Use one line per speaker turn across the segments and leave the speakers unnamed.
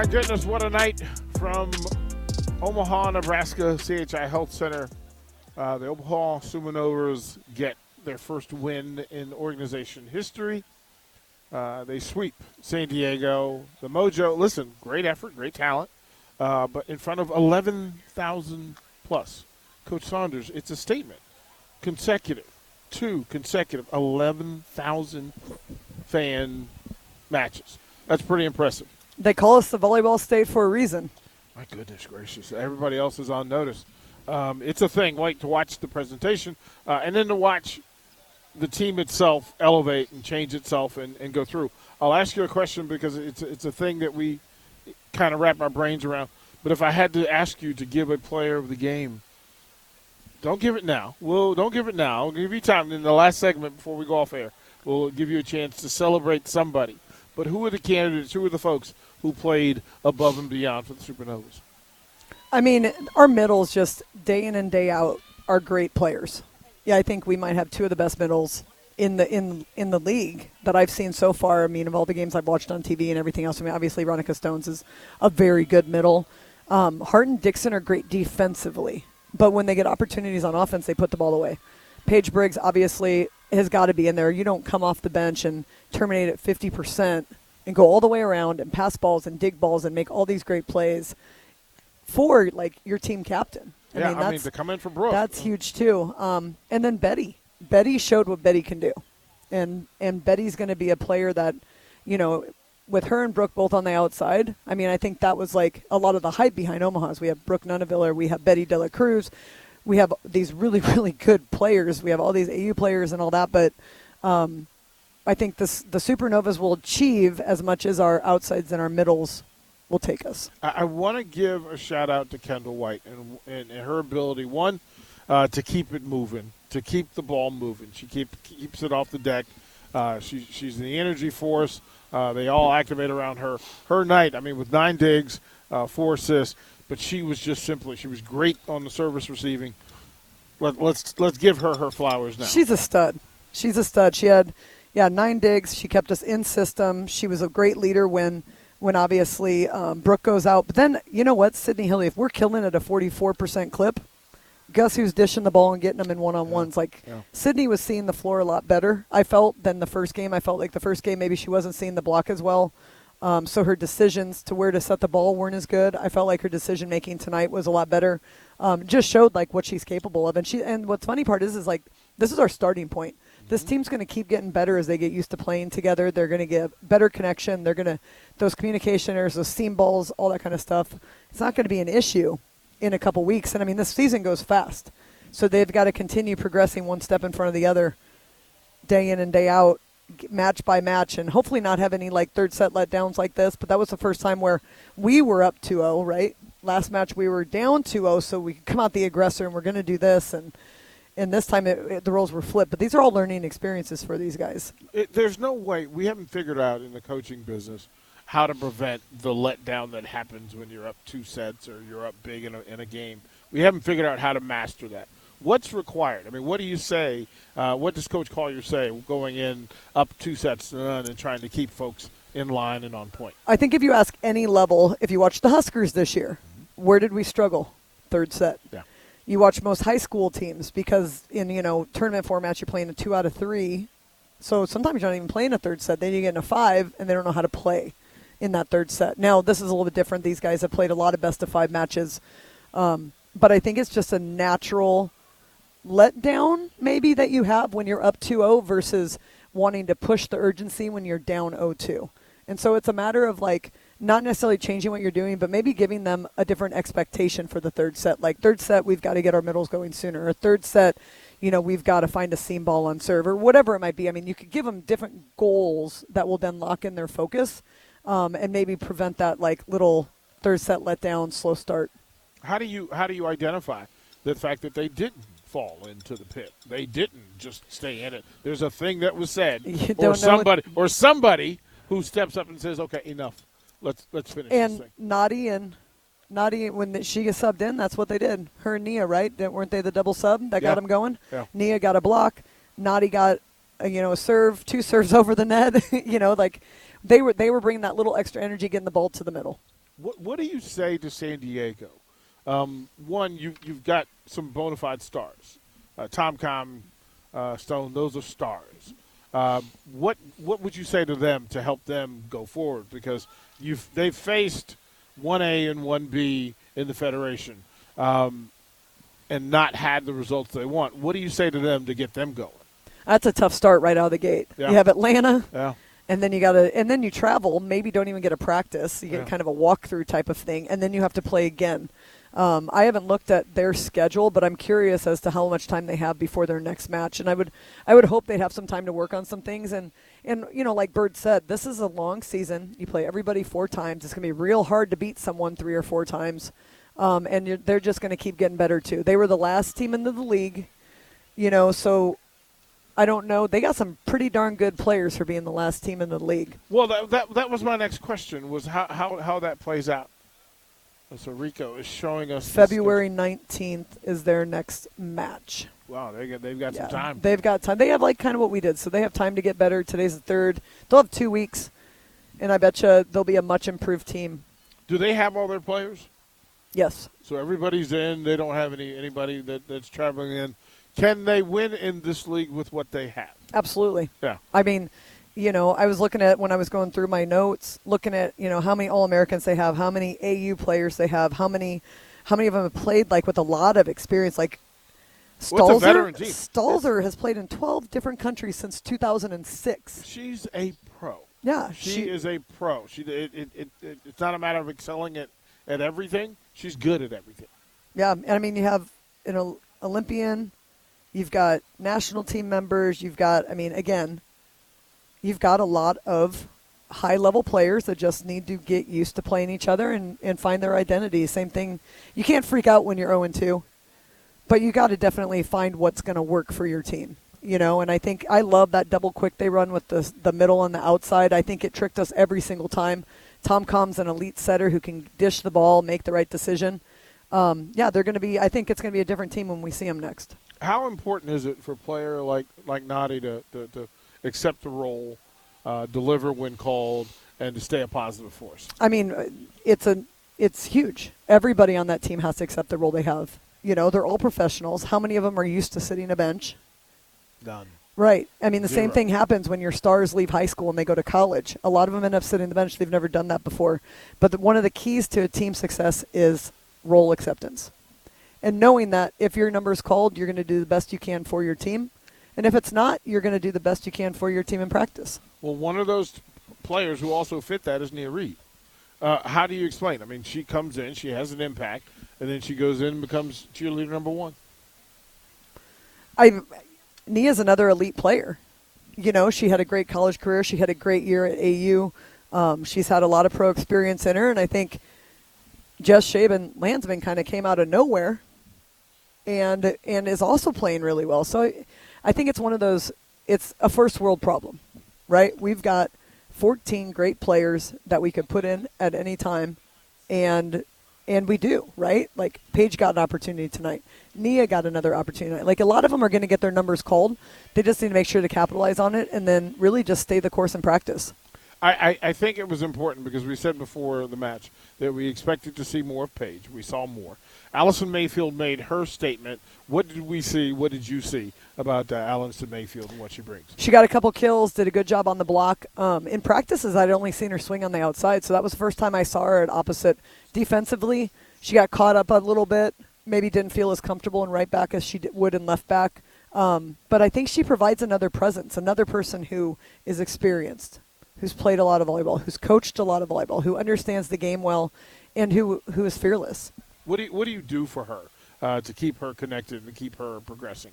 My goodness, what a night from Omaha, Nebraska, CHI Health Center. Uh, the Omaha Supernovas get their first win in organization history. Uh, they sweep San Diego. The Mojo, listen, great effort, great talent, uh, but in front of 11,000 plus. Coach Saunders, it's a statement. Consecutive, two consecutive 11,000 fan matches. That's pretty impressive.
They call us the volleyball state for a reason.
My goodness gracious! Everybody else is on notice. Um, it's a thing, like to watch the presentation uh, and then to watch the team itself elevate and change itself and, and go through. I'll ask you a question because it's it's a thing that we kind of wrap our brains around. But if I had to ask you to give a player of the game, don't give it now. Well, don't give it now. I'll give you time in the last segment before we go off air. We'll give you a chance to celebrate somebody. But who are the candidates? Who are the folks who played above and beyond for the Supernovas?
I mean, our middles just day in and day out are great players. Yeah, I think we might have two of the best middles in the in in the league that I've seen so far. I mean, of all the games I've watched on TV and everything else. I mean, obviously, Veronica Stones is a very good middle. Um, Hart and Dixon are great defensively, but when they get opportunities on offense, they put the ball away. Paige Briggs obviously has got to be in there. You don't come off the bench and terminate at 50% and go all the way around and pass balls and dig balls and make all these great plays for like your team captain.
I yeah, mean, I mean to come in for Brooke.
That's huge too. Um, and then Betty, Betty showed what Betty can do, and and Betty's going to be a player that, you know, with her and Brooke both on the outside. I mean, I think that was like a lot of the hype behind Omaha's. We have Brooke Nuneviller, we have Betty De La Cruz, we have these really really good players. We have all these AU players and all that, but. Um, I think this, the supernovas will achieve as much as our outsides and our middles will take us.
I, I want to give a shout out to Kendall White and, and, and her ability, one, uh, to keep it moving, to keep the ball moving. She keep, keeps it off the deck. Uh, she, she's the energy force. Uh, they all activate around her. Her night, I mean, with nine digs, uh, four assists, but she was just simply, she was great on the service receiving. Let, let's let's give her her flowers now.
She's a stud. She's a stud. She had, yeah, nine digs. She kept us in system. She was a great leader when – when obviously um, Brooke goes out. But then, you know what, Sydney Hilley, if we're killing at a 44% clip, guess who's dishing the ball and getting them in one on ones? Like, yeah. Sydney was seeing the floor a lot better, I felt, than the first game. I felt like the first game, maybe she wasn't seeing the block as well. Um, so her decisions to where to set the ball weren't as good. I felt like her decision making tonight was a lot better. Um, just showed like what she's capable of. And she and what's funny part is is like this is our starting point this team's going to keep getting better as they get used to playing together. They're going to get better connection. They're going to those communication errors, those seam balls, all that kind of stuff. It's not going to be an issue in a couple weeks. And I mean, this season goes fast, so they've got to continue progressing one step in front of the other, day in and day out, match by match, and hopefully not have any like third set letdowns like this. But that was the first time where we were up 2-0, right? Last match we were down 2-0, so we could come out the aggressor and we're going to do this and and this time it, it, the roles were flipped. But these are all learning experiences for these guys.
It, there's no way we haven't figured out in the coaching business how to prevent the letdown that happens when you're up two sets or you're up big in a, in a game. We haven't figured out how to master that. What's required? I mean, what do you say? Uh, what does Coach Collier say going in up two sets to none and trying to keep folks in line and on point?
I think if you ask any level, if you watch the Huskers this year, where did we struggle? Third set.
Yeah
you watch most high school teams because in you know tournament formats you're playing a two out of three, so sometimes you're not even playing a third set. Then you get in a five, and they don't know how to play in that third set. Now this is a little bit different. These guys have played a lot of best of five matches, um, but I think it's just a natural letdown maybe that you have when you're up 2-0 versus wanting to push the urgency when you're down 0-2. And so it's a matter of like not necessarily changing what you're doing, but maybe giving them a different expectation for the third set. Like third set, we've got to get our middles going sooner. Or third set, you know, we've got to find a seam ball on serve or whatever it might be. I mean, you could give them different goals that will then lock in their focus um, and maybe prevent that like little third set letdown, slow start.
How do you how do you identify the fact that they didn't fall into the pit? They didn't just stay in it. There's a thing that was said, or somebody, or somebody who steps up and says, "Okay, enough." Let's let's finish
and
this thing.
Nadi and Nadi, when she gets subbed in, that's what they did. Her and Nia, right? weren't they the double sub that
yeah.
got them going?
Yeah.
Nia got a block. Nadi got, a, you know, a serve, two serves over the net. you know, like they were they were bringing that little extra energy, getting the ball to the middle.
What What do you say to San Diego? Um, one, you you've got some bona fide stars, uh, Tomkom, uh, Stone. Those are stars. Uh, what What would you say to them to help them go forward? Because you've they've faced one A and one B in the federation, um, and not had the results they want. What do you say to them to get them going?
That's a tough start right out of the gate.
Yeah.
You have Atlanta,
Yeah.
and then you got to, and then you travel. Maybe don't even get a practice. You get
Yeah.
kind of a walkthrough type of thing, and then you have to play again. Um, I haven't looked at their schedule, but I'm curious as to how much time they have before their next match. And I would, I would hope they'd have some time to work on some things. And and you know, like Bird said, this is a long season. You play everybody four times. It's gonna be real hard to beat someone three or four times. Um, and they're just going to keep getting better too. They were the last team into the league, you know. So I don't know. They got some pretty darn good players for being the last team in the league.
Well, that, that that was my next question was how how, how that plays out. So Rico is showing us
February 19th is their next match.
Wow, they got, they've got some time.
They've got time. They have like kind of what we did. So they have time to get better. Today's the third. They'll have two weeks, and I bet you they'll be a much improved team.
Do they have all their players?
Yes.
So everybody's in. They don't have any anybody that, that's traveling in. Can they win in this league with what they have?
Absolutely.
Yeah.
I mean, you know, I was looking at when I was going through my notes, looking at you know how many All Americans they have, how many AU players they have, how many, how many of them have played like with a lot of experience. Like
Well, it's a
Stalzer. Stalzer has played in 12 different countries since 2006.
She's a pro.
Yeah,
She, is a pro. She it, it, it, it, it's not a matter of excelling at, at everything. She's good at everything.
Yeah, and I mean you have an Olympian, you've got national team members, you've got I mean again, you've got a lot of high level players that just need to get used to playing each other and, and find their identity. Same thing. You can't freak out when you're 0 and 2, but you got to definitely find what's going to work for your team. You know, and I think I love that double quick they run with the the middle and the outside. I think it tricked us every single time. Tomkom's an elite setter who can dish the ball, make the right decision. Um, yeah, they're going to be. I think it's going to be a different team when we see them next.
How important is it for a player like like Nadi to, to, to accept the role, uh, deliver when called, and to stay a positive force?
I mean, uh, it's a it's huge. Everybody on that team has to accept the role they have. You know, they're all professionals. How many of them are used to sitting a bench?
None.
Right. I mean, the same thing happens when your stars leave high school and they go to college. A lot of them end up sitting the bench. They've never done that before. But the, one of the keys to a team success is role acceptance. And knowing that if your number is called, you're going to do the best you can for your team. And if it's not, you're going to do the best you can for your team in practice.
Well, one of those players who also fit that is Nia Reed. Uh, how do you explain? I mean, she comes in, she has an impact, and then she goes in and becomes cheerleader number one.
I Nia's another elite player. You know, she had a great college career. She had a great year at AU. Um, she's had a lot of pro experience in her, and I think Jess Schaben Lansman kind of came out of nowhere, and and is also playing really well. So I, I think it's one of those. It's a first world problem, right? We've got 14 great players that we could put in at any time, and and we do, right? Like Paige got an opportunity tonight. Nia got another opportunity. Like a lot of them are going to get their numbers called. They just need to make sure to capitalize on it and then really just stay the course in practice.
I, I, I think it was important because we said before the match that we expected to see more of Paige. We saw more. Allison Mayfield made her statement. What did we see? What did you see about uh, Allison Mayfield and what she brings?
She got a couple kills, did a good job on the block. Um, in practices, I'd only seen her swing on the outside, so that was the first time I saw her at opposite. Defensively, she got caught up a little bit. Maybe didn't feel as comfortable in right back as she would in left back. Um, but I think she provides another presence, another person who is experienced, who's played a lot of volleyball, who's coached a lot of volleyball, who understands the game well, and who who is fearless.
What do you, what do you do for her uh, to keep her connected and keep her progressing?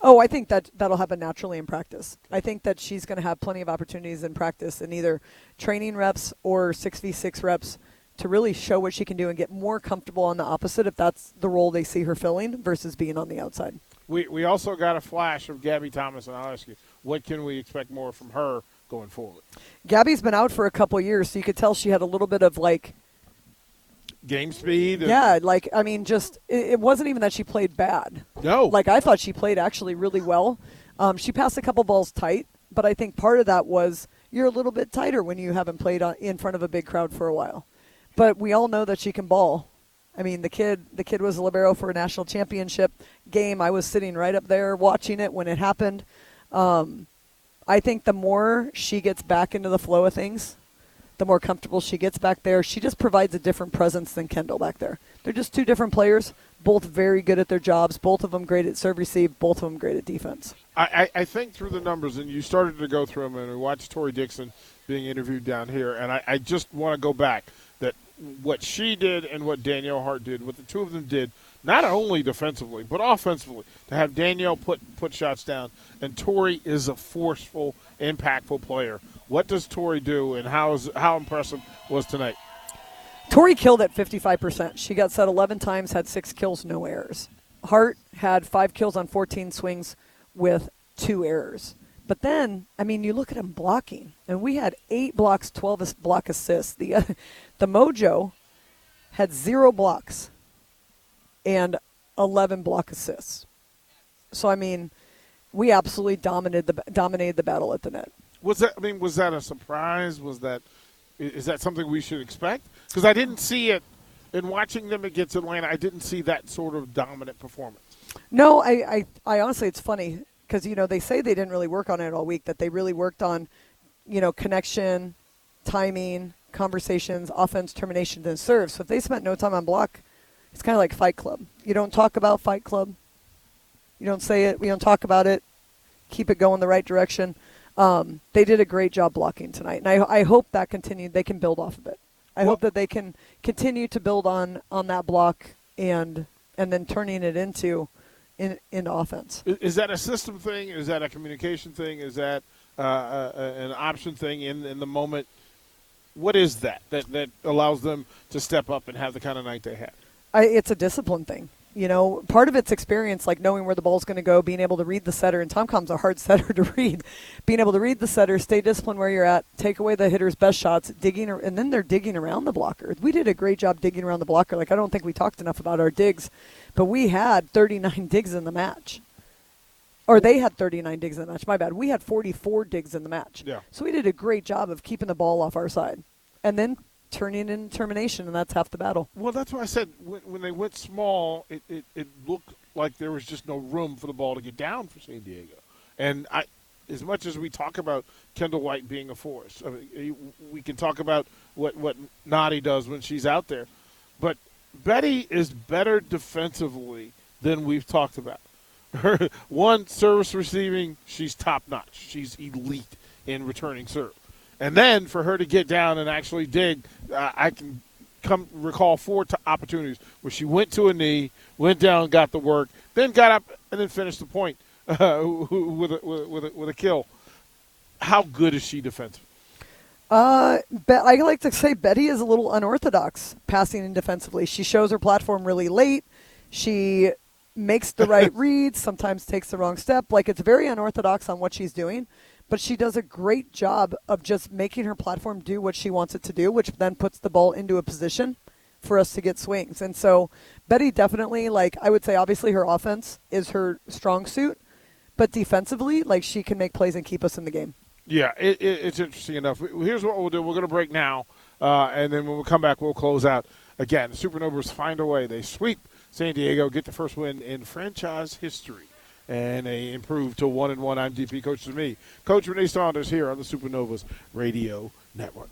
Oh, I think that that'll happen naturally in practice. I think that she's going to have plenty of opportunities in practice in either training reps or 6v6 reps to really show what she can do and get more comfortable on the opposite if that's the role they see her filling versus being on the outside.
We, we also got a flash of Gabby Thomas, and I'll ask you, what can we expect more from her going forward?
Gabby's been out for a couple years, so you could tell she had a little bit of like,
Game speed?
yeah, like I mean, just it, it wasn't even that she played bad.
No.
Like I thought she played actually really well. Um, she passed a couple balls tight, but I think part of that was you're a little bit tighter when you haven't played on, in front of a big crowd for a while. but we all know that she can ball. I mean, the kid the kid was a libero for a national championship game. I was sitting right up there watching it when it happened. Um, I think the more she gets back into the flow of things, the more comfortable she gets back there. She just provides a different presence than Kendall back there. They're just two different players, both very good at their jobs, both of them great at serve receive, both of them great at defense.
I, I, think through the numbers, and you started to go through them, and we watched Tori Dixon being interviewed down here, and I, I just want to go back that what she did and what Danielle Hart did, what the two of them did, not only defensively but offensively, to have Danielle put put shots down, and Tori is a forceful, impactful player. What does Tori do, and how is how impressive was tonight?
Tori killed at 55%. She got set 11 times, had six kills, no errors. Hart had five kills on 14 swings with two errors. But then, I mean, you look at him blocking, and we had eight blocks, 12 block assists. The, uh, the Mojo had zero blocks and 11 block assists. So, I mean, we absolutely dominated the, dominated the battle at the net.
Was that? I mean, was that a surprise? Was that? Is that something we should expect? Because I didn't see it in watching them against Atlanta. I didn't see that sort of dominant performance.
No, I, I, I honestly, it's funny because you know they say they didn't really work on it all week. That they really worked on, you know, connection, timing, conversations, offense, termination, and serve. So if they spent no time on block, it's kind of like Fight Club. You don't talk about Fight Club. You don't say it. We don't talk about it. Keep it going the right direction. Um, they did a great job blocking tonight, and I, I hope that continued. They can build off of it. I
Well-
hope that they can continue to build on on that block and and then turning it into in, into offense.
Is, that a system thing? Is that a communication thing? Is that uh, uh, an option thing in in the moment? What is that that that allows them to step up and have the kind of night they had?
I, it's a discipline thing. You know, part of it's experience, like knowing where the ball's going to go, being able to read the setter. And Tomkom's a hard setter to read. Being able to read the setter, stay disciplined where you're at, take away the hitter's best shots, digging, and then they're digging around the blocker. We did a great job digging around the blocker. Like I don't think we talked enough about our digs, but we had 39 digs in the match, or they had 39 digs in the match. My bad. We had 44 digs in the match.
Yeah.
So we did a great job of keeping the ball off our side, and then turning in termination, and that's half the battle.
Well, that's why I said when, when they went small, it, it, it looked like there was just no room for the ball to get down for San Diego. And I, as much as we talk about Kendall White being a force, I mean, we can talk about what what Nadi does when she's out there, but Betty is better defensively than we've talked about. Her one service receiving, she's top notch. She's elite in returning serve. And then for her to get down and actually dig, uh, I can come recall four t- opportunities where she went to a knee, went down, got the work, then got up and then finished the point uh, with, a, with, a, with, a, with a kill. How good is she defensively?
Uh, I like to say Betty is a little unorthodox passing and defensively. She shows her platform really late. She makes the right reads, sometimes takes the wrong step. Like it's very unorthodox on what she's doing, but she does a great job of just making her platform do what she wants it to do, which then puts the ball into a position for us to get swings. And so Betty definitely, like I would say, obviously her offense is her strong suit, but defensively, like she can make plays and keep us in the game.
Yeah, it, it, it's interesting enough. Here's what we'll do. We're going to break now, uh, and then when we come back, we'll close out. Again, the Supernovas find a way. They sweep San Diego, get the first win in franchise history, and they improved to one and one. I'm DP Coach to me, Coach Renee Saunders here on the Supernovas Radio Network.